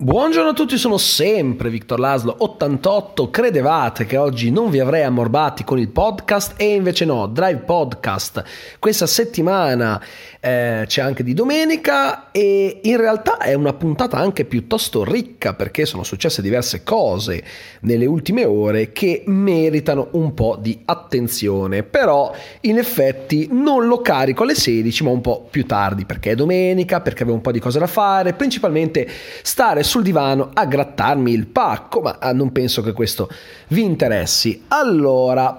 Buongiorno a tutti, sono sempre Victor Laslo 88. Credevate che oggi non vi avrei ammorbati con il podcast e invece no, Drive Podcast questa settimana eh, c'è anche di domenica e in realtà è una puntata anche piuttosto ricca perché sono successe diverse cose nelle ultime ore che meritano un po' di attenzione. Però in effetti non lo carico alle 16 ma un po' più tardi perché è domenica, perché avevo un po' di cose da fare, principalmente stare sul divano a grattarmi il pacco, ma ah, non penso che questo vi interessi. Allora,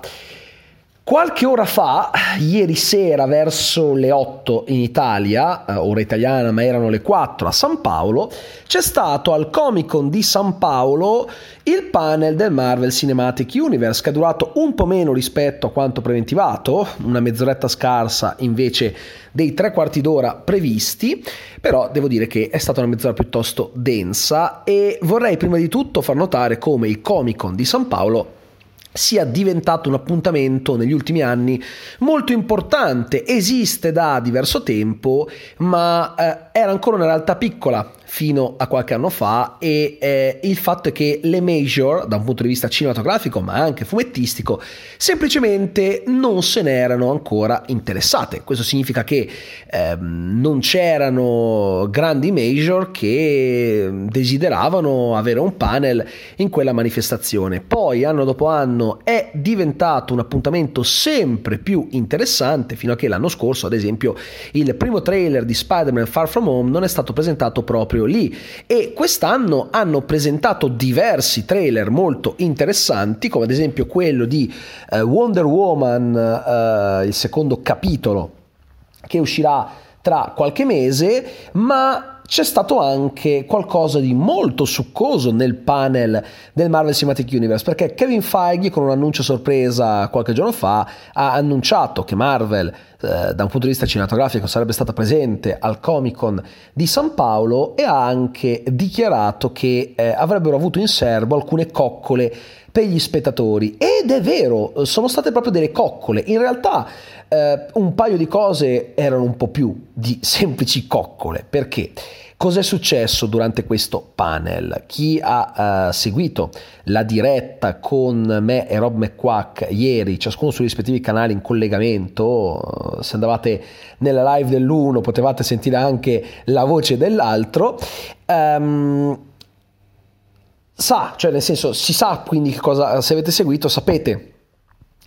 Qualche ora fa, ieri sera verso le 8 in Italia, eh, ora italiana ma erano le 4 a San Paolo, c'è stato al Comic Con di San Paolo il panel del Marvel Cinematic Universe che è durato un po' meno rispetto a quanto preventivato, una mezz'oretta scarsa invece dei tre quarti d'ora previsti, però devo dire che è stata una mezz'ora piuttosto densa e vorrei prima di tutto far notare come il Comic Con di San Paolo sia diventato un appuntamento negli ultimi anni molto importante, esiste da diverso tempo, ma eh, era ancora una realtà piccola fino a qualche anno fa e eh, il fatto è che le major da un punto di vista cinematografico ma anche fumettistico semplicemente non se ne erano ancora interessate. Questo significa che eh, non c'erano grandi major che desideravano avere un panel in quella manifestazione. Poi anno dopo anno è diventato un appuntamento sempre più interessante fino a che l'anno scorso ad esempio il primo trailer di Spider-Man Far From Home non è stato presentato proprio proprio lì. E quest'anno hanno presentato diversi trailer molto interessanti come ad esempio quello di uh, Wonder Woman uh, il secondo capitolo che uscirà tra qualche mese ma c'è stato anche qualcosa di molto succoso nel panel del Marvel Cinematic Universe perché Kevin Feige con un annuncio sorpresa qualche giorno fa ha annunciato che Marvel eh, da un punto di vista cinematografico sarebbe stata presente al Comic Con di San Paolo e ha anche dichiarato che eh, avrebbero avuto in serbo alcune coccole per gli spettatori ed è vero, sono state proprio delle coccole. In realtà eh, un paio di cose erano un po' più di semplici coccole. Perché? Cos'è successo durante questo panel? Chi ha uh, seguito la diretta con me e Rob McQuack ieri, ciascuno sui rispettivi canali in collegamento, se andavate nella live dell'uno potevate sentire anche la voce dell'altro. Um, sa, cioè nel senso si sa quindi cosa, se avete seguito sapete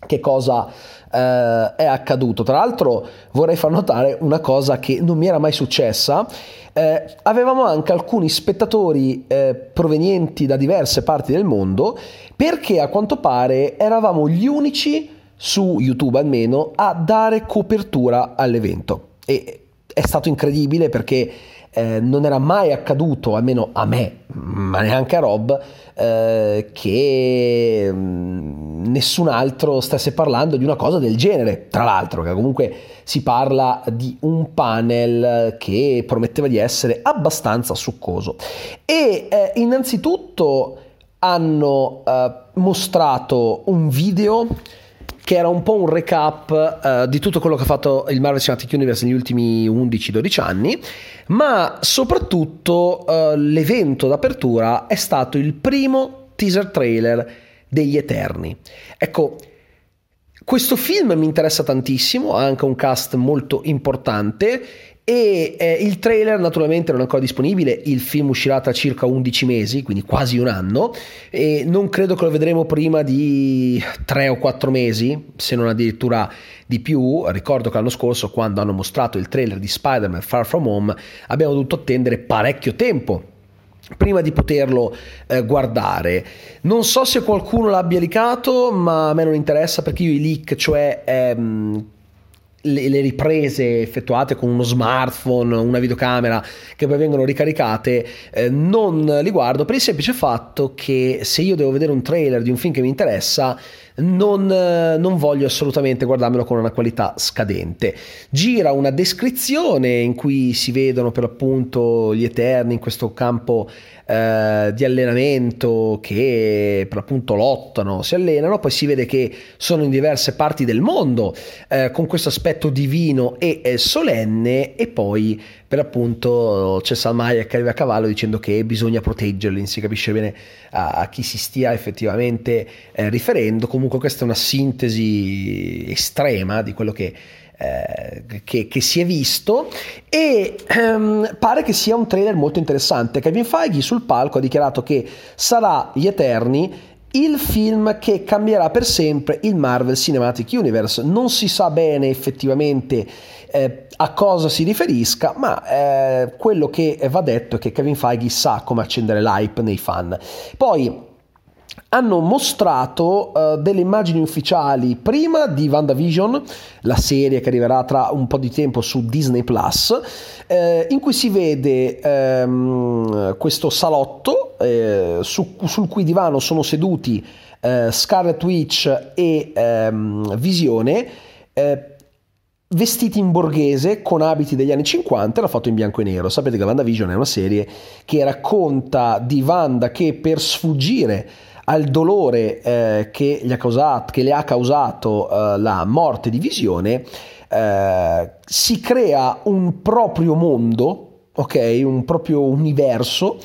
che cosa eh, è accaduto. Tra l'altro vorrei far notare una cosa che non mi era mai successa. Eh, avevamo anche alcuni spettatori eh, provenienti da diverse parti del mondo perché a quanto pare eravamo gli unici su YouTube almeno a dare copertura all'evento e è stato incredibile perché eh, non era mai accaduto, almeno a me, ma neanche a Rob, eh, che mm, nessun altro stesse parlando di una cosa del genere. Tra l'altro, che comunque si parla di un panel che prometteva di essere abbastanza succoso. E eh, innanzitutto hanno eh, mostrato un video che era un po' un recap uh, di tutto quello che ha fatto il Marvel Cinematic Universe negli ultimi 11-12 anni, ma soprattutto uh, l'evento d'apertura è stato il primo teaser trailer degli Eterni. Ecco, questo film mi interessa tantissimo, ha anche un cast molto importante e eh, il trailer naturalmente non è ancora disponibile, il film uscirà tra circa 11 mesi, quindi quasi un anno, e non credo che lo vedremo prima di 3 o 4 mesi, se non addirittura di più. Ricordo che l'anno scorso, quando hanno mostrato il trailer di Spider-Man Far From Home, abbiamo dovuto attendere parecchio tempo prima di poterlo eh, guardare. Non so se qualcuno l'abbia leakato, ma a me non interessa perché io i leak, cioè ehm, le, le, riprese effettuate con uno smartphone, una videocamera che poi vengono ricaricate, eh, non li guardo per il semplice fatto che se io devo vedere un trailer di un film che mi interessa, non, non, voglio assolutamente guardarmelo con una qualità scadente. Gira una descrizione in cui si vedono per appunto gli Eterni in questo campo eh, di allenamento che per appunto lottano, si allenano, poi si vede che sono in diverse parti del mondo eh, con questo aspetto divino e eh, solenne e poi per appunto c'è Salmaia che arriva a cavallo dicendo che bisogna proteggerli, non si capisce bene a, a chi si stia effettivamente eh, riferendo, comunque questa è una sintesi estrema di quello che eh, che, che, si è visto e ehm, pare che sia un trailer molto interessante. Kevin Feige sul palco ha dichiarato che sarà Gli Eterni il film che cambierà per sempre il Marvel Cinematic Universe. Non si sa bene effettivamente eh, a cosa si riferisca, ma eh, quello che va detto è che Kevin Feige sa come accendere l'hype nei fan. Poi hanno mostrato uh, delle immagini ufficiali prima di WandaVision, la serie che arriverà tra un po' di tempo su Disney Plus, eh, in cui si vede ehm, questo salotto eh, su, sul cui divano sono seduti eh, Scarlet Witch e ehm, Visione eh, vestiti in borghese con abiti degli anni 50 l'ha fatto in bianco e nero. Sapete che WandaVision è una serie che racconta di Wanda che per sfuggire al dolore eh, che, causato, che, le ha causato eh, la morte di Visione, eh, si crea un proprio mondo, ok, un proprio universo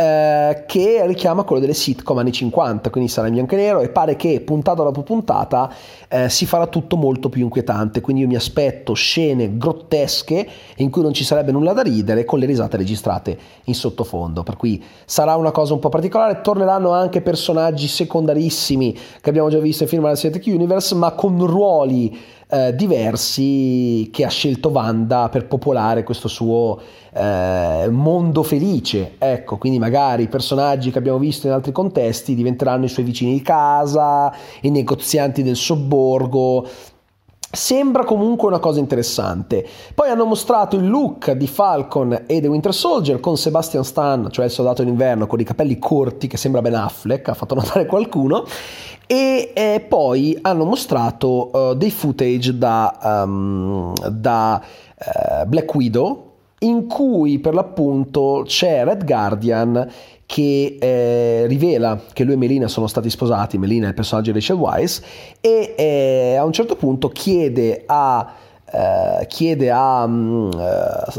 eh, che richiama quello delle sitcom anni 50, quindi sarà in bianco e nero e pare che puntata dopo puntata eh, si farà tutto molto più inquietante, quindi io mi aspetto scene grottesche in cui non ci sarebbe nulla da ridere con le risate registrate in sottofondo, per cui sarà una cosa un po' particolare, torneranno anche personaggi secondarissimi che abbiamo già visto in film della Cinematic Universe, ma con ruoli eh, diversi che ha scelto Wanda per popolare questo suo eh, mondo felice. Ecco, quindi magari i personaggi che abbiamo visto in altri contesti diventeranno i suoi vicini di casa, i negozianti del sobborgo. Sembra comunque una cosa interessante. Poi hanno mostrato il look di Falcon e The Winter Soldier con Sebastian Stan, cioè il soldato d'inverno, con i capelli corti che sembra Ben Affleck, ha fatto notare qualcuno. E eh, poi hanno mostrato uh, dei footage da, um, da uh, Black Widow, in cui per l'appunto c'è Red Guardian che eh, rivela che lui e Melina sono stati sposati, Melina è il personaggio di Rachel Weisz, e eh, a un certo punto chiede a, eh, chiede a, um,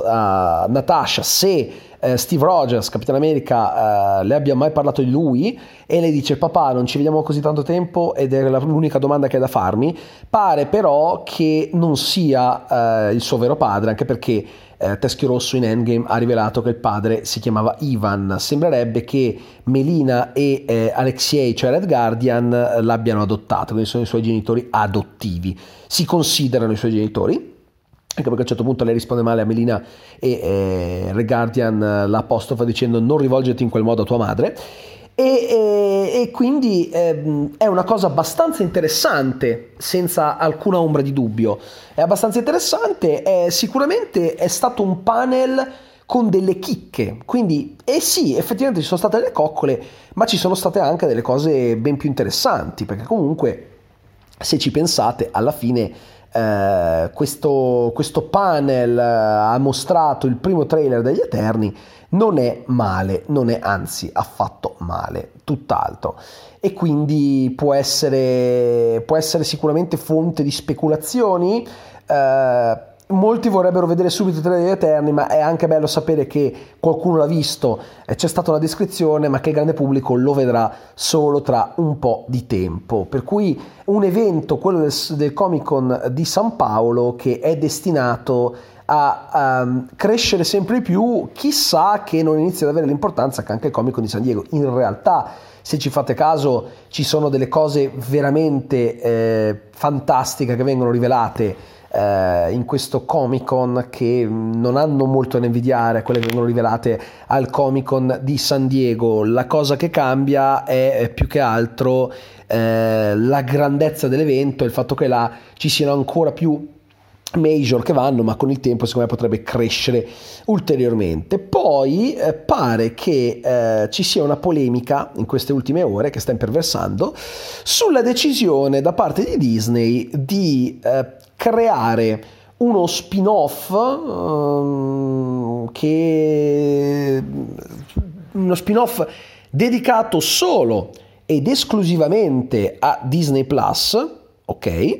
a Natasha se eh, Steve Rogers, Capitano America, eh, le abbia mai parlato di lui e lei dice papà non ci vediamo così tanto tempo ed è l'unica domanda che ha da farmi, pare però che non sia eh, il suo vero padre, anche perché eh, Teschio Rosso in Endgame ha rivelato che il padre si chiamava Ivan. Sembrerebbe che Melina e eh, Alexei, cioè Red Guardian, eh, l'abbiano adottato, quindi sono i suoi genitori adottivi. Si considerano i suoi genitori, anche perché a un certo punto lei risponde male a Melina e eh, Red Guardian eh, l'apostrofa dicendo non rivolgerti in quel modo a tua madre. E, e, e, quindi eh, è una cosa abbastanza interessante, senza alcuna ombra di dubbio. È abbastanza interessante, è, sicuramente è stato un panel con delle chicche. Quindi, eh sì, effettivamente ci sono state delle coccole, ma ci sono state anche delle cose ben più interessanti, perché comunque, se ci pensate, alla fine eh, questo, questo, panel eh, ha mostrato il primo trailer degli Eterni, non è male, non è anzi affatto male, tutt'altro. E quindi può essere, può essere sicuramente fonte di speculazioni. Eh, molti vorrebbero vedere subito i trailer Eterni, ma è anche bello sapere che qualcuno l'ha visto, c'è stata una descrizione, ma che il grande pubblico lo vedrà solo tra un po' di tempo. Per cui un evento, quello del, del Comic Con di San Paolo, che è destinato a um, crescere sempre di più, chissà che non inizi ad avere l'importanza che anche il Comic Con di San Diego. In realtà, se ci fate caso, ci sono delle cose veramente eh, fantastiche che vengono rivelate eh, in questo Comic Con che non hanno molto da invidiare a quelle che vengono rivelate al Comic Con di San Diego. La cosa che cambia è più che altro eh, la grandezza dell'evento, il fatto che là ci siano ancora più major che vanno, ma con il tempo secondo me potrebbe crescere ulteriormente. Poi eh, pare che eh, ci sia una polemica in queste ultime ore che sta imperversando sulla decisione da parte di Disney di eh, creare uno spin-off um, che uno spin-off dedicato solo ed esclusivamente a Disney Plus, ok?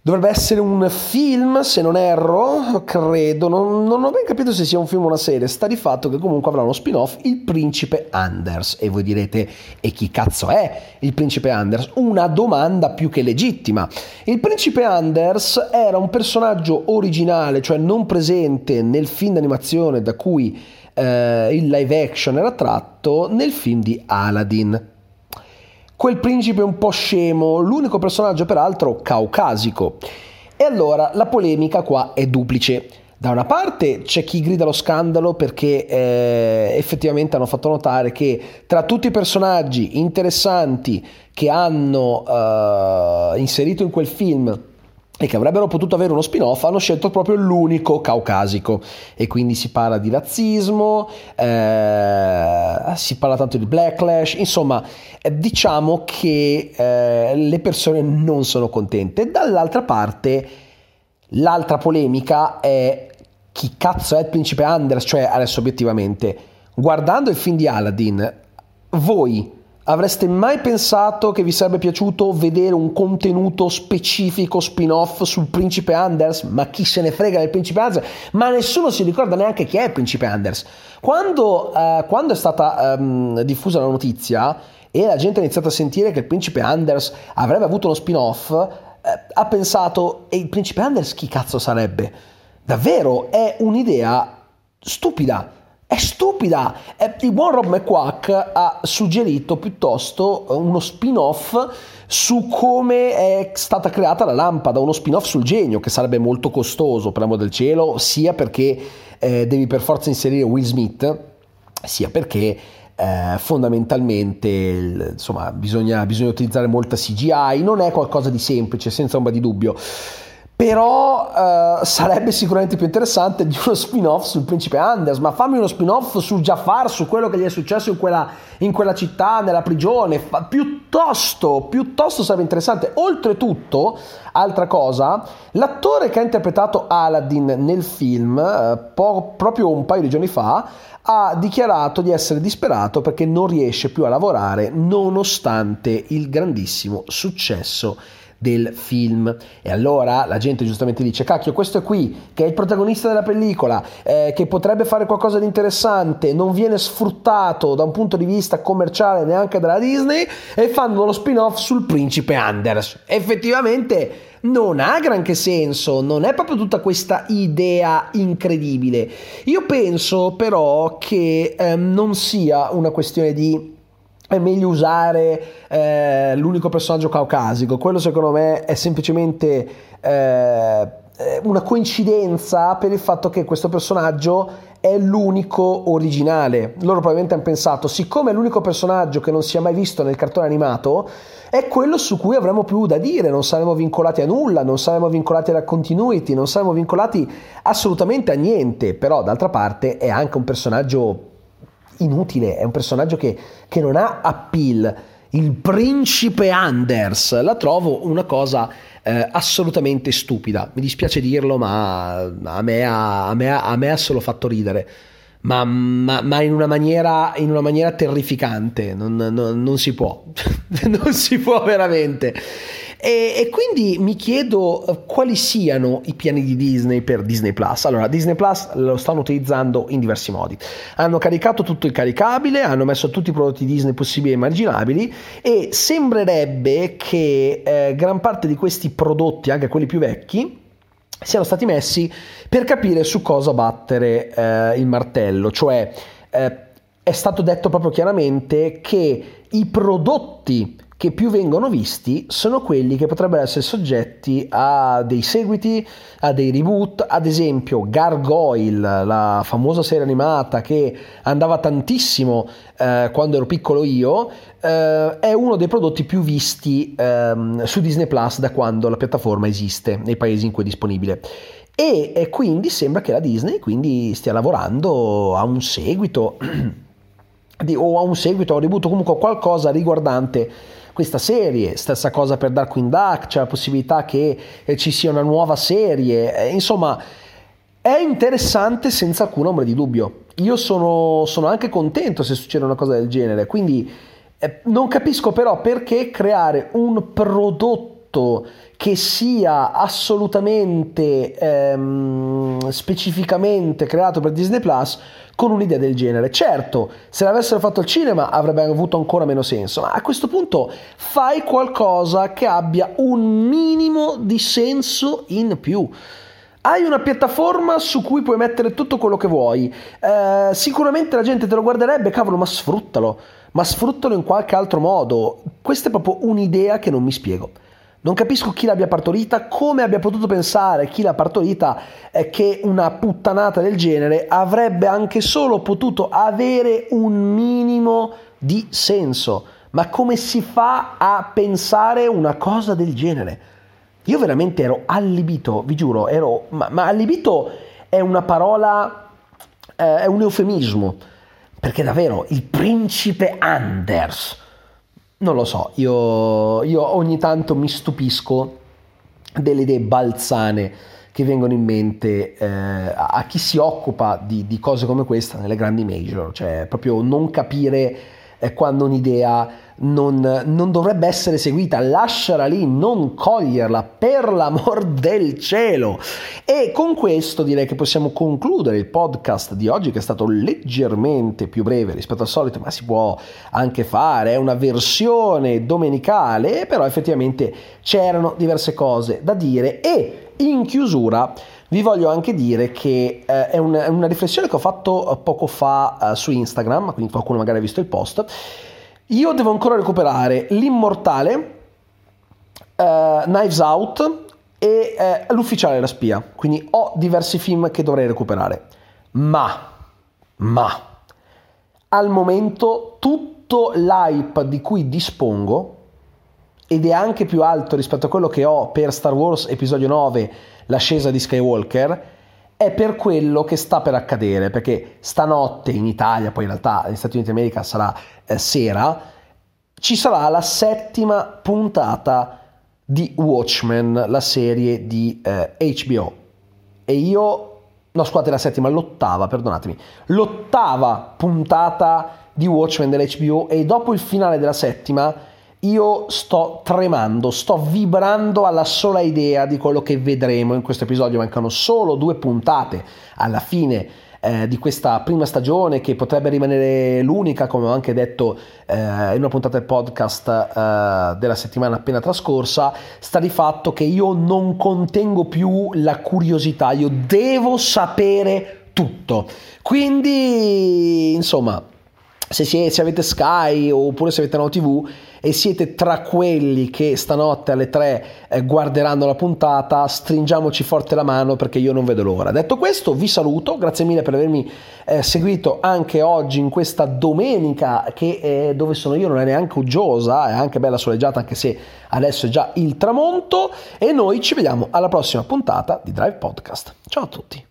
Dovrebbe essere un film, se non erro, credo, non, non, ho ben capito se sia un film o una serie, sta di fatto che comunque avrà uno spin-off, Il Principe Anders. E voi direte, e chi cazzo è il Principe Anders? Una domanda più che legittima. Il Principe Anders era un personaggio originale, cioè non presente nel film d'animazione da cui eh, il live action era tratto, nel film di Aladdin quel principe un po' scemo, l'unico personaggio peraltro caucasico. E allora la polemica qua è duplice. Da una parte c'è chi grida lo scandalo perché eh, effettivamente hanno fatto notare che tra tutti i personaggi interessanti che hanno eh, inserito in quel film e che avrebbero potuto avere uno spin-off, hanno scelto proprio l'unico caucasico e quindi si parla di razzismo, eh, si parla tanto di backlash, insomma eh, diciamo che eh, le persone non sono contente. Dall'altra parte l'altra polemica è chi cazzo è il principe Anders, cioè adesso obiettivamente, guardando il film di Aladdin, voi Avreste mai pensato che vi sarebbe piaciuto vedere un contenuto specifico spin-off sul principe Anders? Ma chi se ne frega del principe Anders? Ma nessuno si ricorda neanche chi è il principe Anders. Quando, uh, quando è stata um, diffusa la notizia e la gente ha iniziato a sentire che il principe Anders avrebbe avuto uno spin-off, uh, ha pensato, e il principe Anders chi cazzo sarebbe? Davvero è un'idea stupida è stupida. Il buon Rob McQuack ha suggerito piuttosto uno spin-off su come è stata creata la lampada, uno spin-off sul genio che sarebbe molto costoso per l'amore del cielo, sia perché eh, devi per forza inserire Will Smith, sia perché eh, fondamentalmente insomma, bisogna, bisogna utilizzare molta CGI, non è qualcosa di semplice, senza ombra di dubbio però uh, sarebbe sicuramente più interessante di uno spin-off sul principe Anders, ma fammi uno spin-off su Jafar, su quello che gli è successo in quella, in quella città, nella prigione, Fa, piuttosto, piuttosto sarebbe interessante. Oltretutto, altra cosa, l'attore che ha interpretato Aladdin nel film, uh, po- proprio un paio di giorni fa, ha dichiarato di essere disperato perché non riesce più a lavorare nonostante il grandissimo successo del film. E allora la gente giustamente dice, cacchio, questo è qui, che è il protagonista della pellicola, eh, che potrebbe fare qualcosa di interessante, non viene sfruttato da un punto di vista commerciale neanche dalla Disney, e fanno lo spin-off sul principe Anders. Effettivamente non ha granché senso, non è proprio tutta questa idea incredibile. Io penso però che ehm, non sia una questione di è meglio usare eh, l'unico personaggio caucasico. Quello secondo me è semplicemente eh, una coincidenza per il fatto che questo personaggio è l'unico originale. Loro probabilmente hanno pensato, siccome è l'unico personaggio che non si è mai visto nel cartone animato, è quello su cui avremo più da dire, non saremo vincolati a nulla, non saremo vincolati alla continuity, non saremo vincolati assolutamente a niente, però d'altra parte è anche un personaggio inutile, è un personaggio che, che non ha appeal. Il principe Anders la trovo una cosa eh, assolutamente stupida. Mi dispiace dirlo, ma a me ha, a me, a me ha solo fatto ridere. Ma, ma, ma in, una maniera, in, una maniera, terrificante, non, non, non si può, non si può veramente. E, e, quindi mi chiedo eh, quali siano i piani di Disney per Disney Plus. Allora, Disney Plus lo stanno utilizzando in diversi modi. Hanno caricato tutto il caricabile, hanno messo tutti i prodotti Disney possibili e immaginabili e sembrerebbe che eh, gran parte di questi prodotti, anche quelli più vecchi, siano stati messi per capire su cosa battere eh, il martello, cioè eh, è stato detto proprio chiaramente che i prodotti che più vengono visti sono quelli che potrebbero essere soggetti a dei seguiti, a dei reboot, ad esempio Gargoyle, la famosa serie animata che andava tantissimo eh, quando ero piccolo io, eh, è uno dei prodotti più visti eh, su Disney Plus da quando la piattaforma esiste nei paesi in cui è disponibile. E, quindi sembra che la Disney stia lavorando a un seguito o a un seguito, a un reboot, comunque qualcosa riguardante questa serie. Stessa cosa per Darkwing Duck, c'è la possibilità che eh, ci sia una nuova serie. Eh, insomma, è interessante senza alcun ombra di dubbio. Io sono, sono, anche contento se succede una cosa del genere, quindi eh, non capisco però perché creare un prodotto che sia assolutamente ehm, specificamente creato per Disney Plus con un'idea del genere. Certo, se l'avessero fatto al cinema avrebbe avuto ancora meno senso, ma a questo punto fai qualcosa che abbia un minimo di senso in più. Hai una piattaforma su cui puoi mettere tutto quello che vuoi. Eh, sicuramente la gente te lo guarderebbe, cavolo, ma sfruttalo. Ma sfruttalo in qualche altro modo. Questa è proprio un'idea che non mi spiego. Non capisco chi l'abbia partorita, come abbia potuto pensare chi l'ha partorita che una puttanata del genere avrebbe anche solo potuto avere un minimo di senso. Ma come si fa a pensare una cosa del genere? Io veramente ero allibito, vi giuro, ero, ma, ma allibito è una parola, eh, è un eufemismo, perché davvero il principe Anders non lo so, io, io ogni tanto mi stupisco delle idee balzane che vengono in mente eh, a chi si occupa di, di, cose come questa nelle grandi major, cioè proprio non capire eh, quando un'idea non, non, dovrebbe essere seguita, lasciala lì, non coglierla per l'amor del cielo. E con questo direi che possiamo concludere il podcast di oggi che è stato leggermente più breve rispetto al solito, ma si può anche fare, è una versione domenicale, però effettivamente c'erano diverse cose da dire e in chiusura vi voglio anche dire che eh, è, un, è, una riflessione che ho fatto poco fa eh, su Instagram, quindi qualcuno magari ha visto il post io devo ancora recuperare L'Immortale, uh, Knives Out e uh, L'Ufficiale della Spia. Quindi ho diversi film che dovrei recuperare. Ma, ma, al momento tutto l'hype di cui dispongo, ed è anche più alto rispetto a quello che ho per Star Wars Episodio 9, l'ascesa di Skywalker, è per quello che sta per accadere, perché stanotte in Italia, poi in realtà negli Stati Uniti d'America sarà eh, sera, ci sarà la settima puntata di Watchmen, la serie di eh, HBO. E io, no scusate la settima, l'ottava, perdonatemi, l'ottava puntata di Watchmen dell'HBO e dopo il finale della settima io sto tremando, sto vibrando alla sola idea di quello che vedremo in questo episodio. Mancano solo due puntate alla fine eh, di questa prima stagione che potrebbe rimanere l'unica, come ho anche detto eh, in una puntata del podcast eh, della settimana appena trascorsa. Sta di fatto che io non contengo più la curiosità, io devo sapere tutto. Quindi, insomma, se, siete, se avete Sky oppure se avete Now TV e siete tra quelli che stanotte alle 3 eh, guarderanno la puntata, stringiamoci forte la mano perché io non vedo l'ora. Detto questo, vi saluto, grazie mille per avermi eh, seguito anche oggi in questa domenica che eh, dove sono io non è neanche uggiosa, è anche bella soleggiata anche se adesso è già il tramonto e noi ci vediamo alla prossima puntata di Drive Podcast. Ciao a tutti.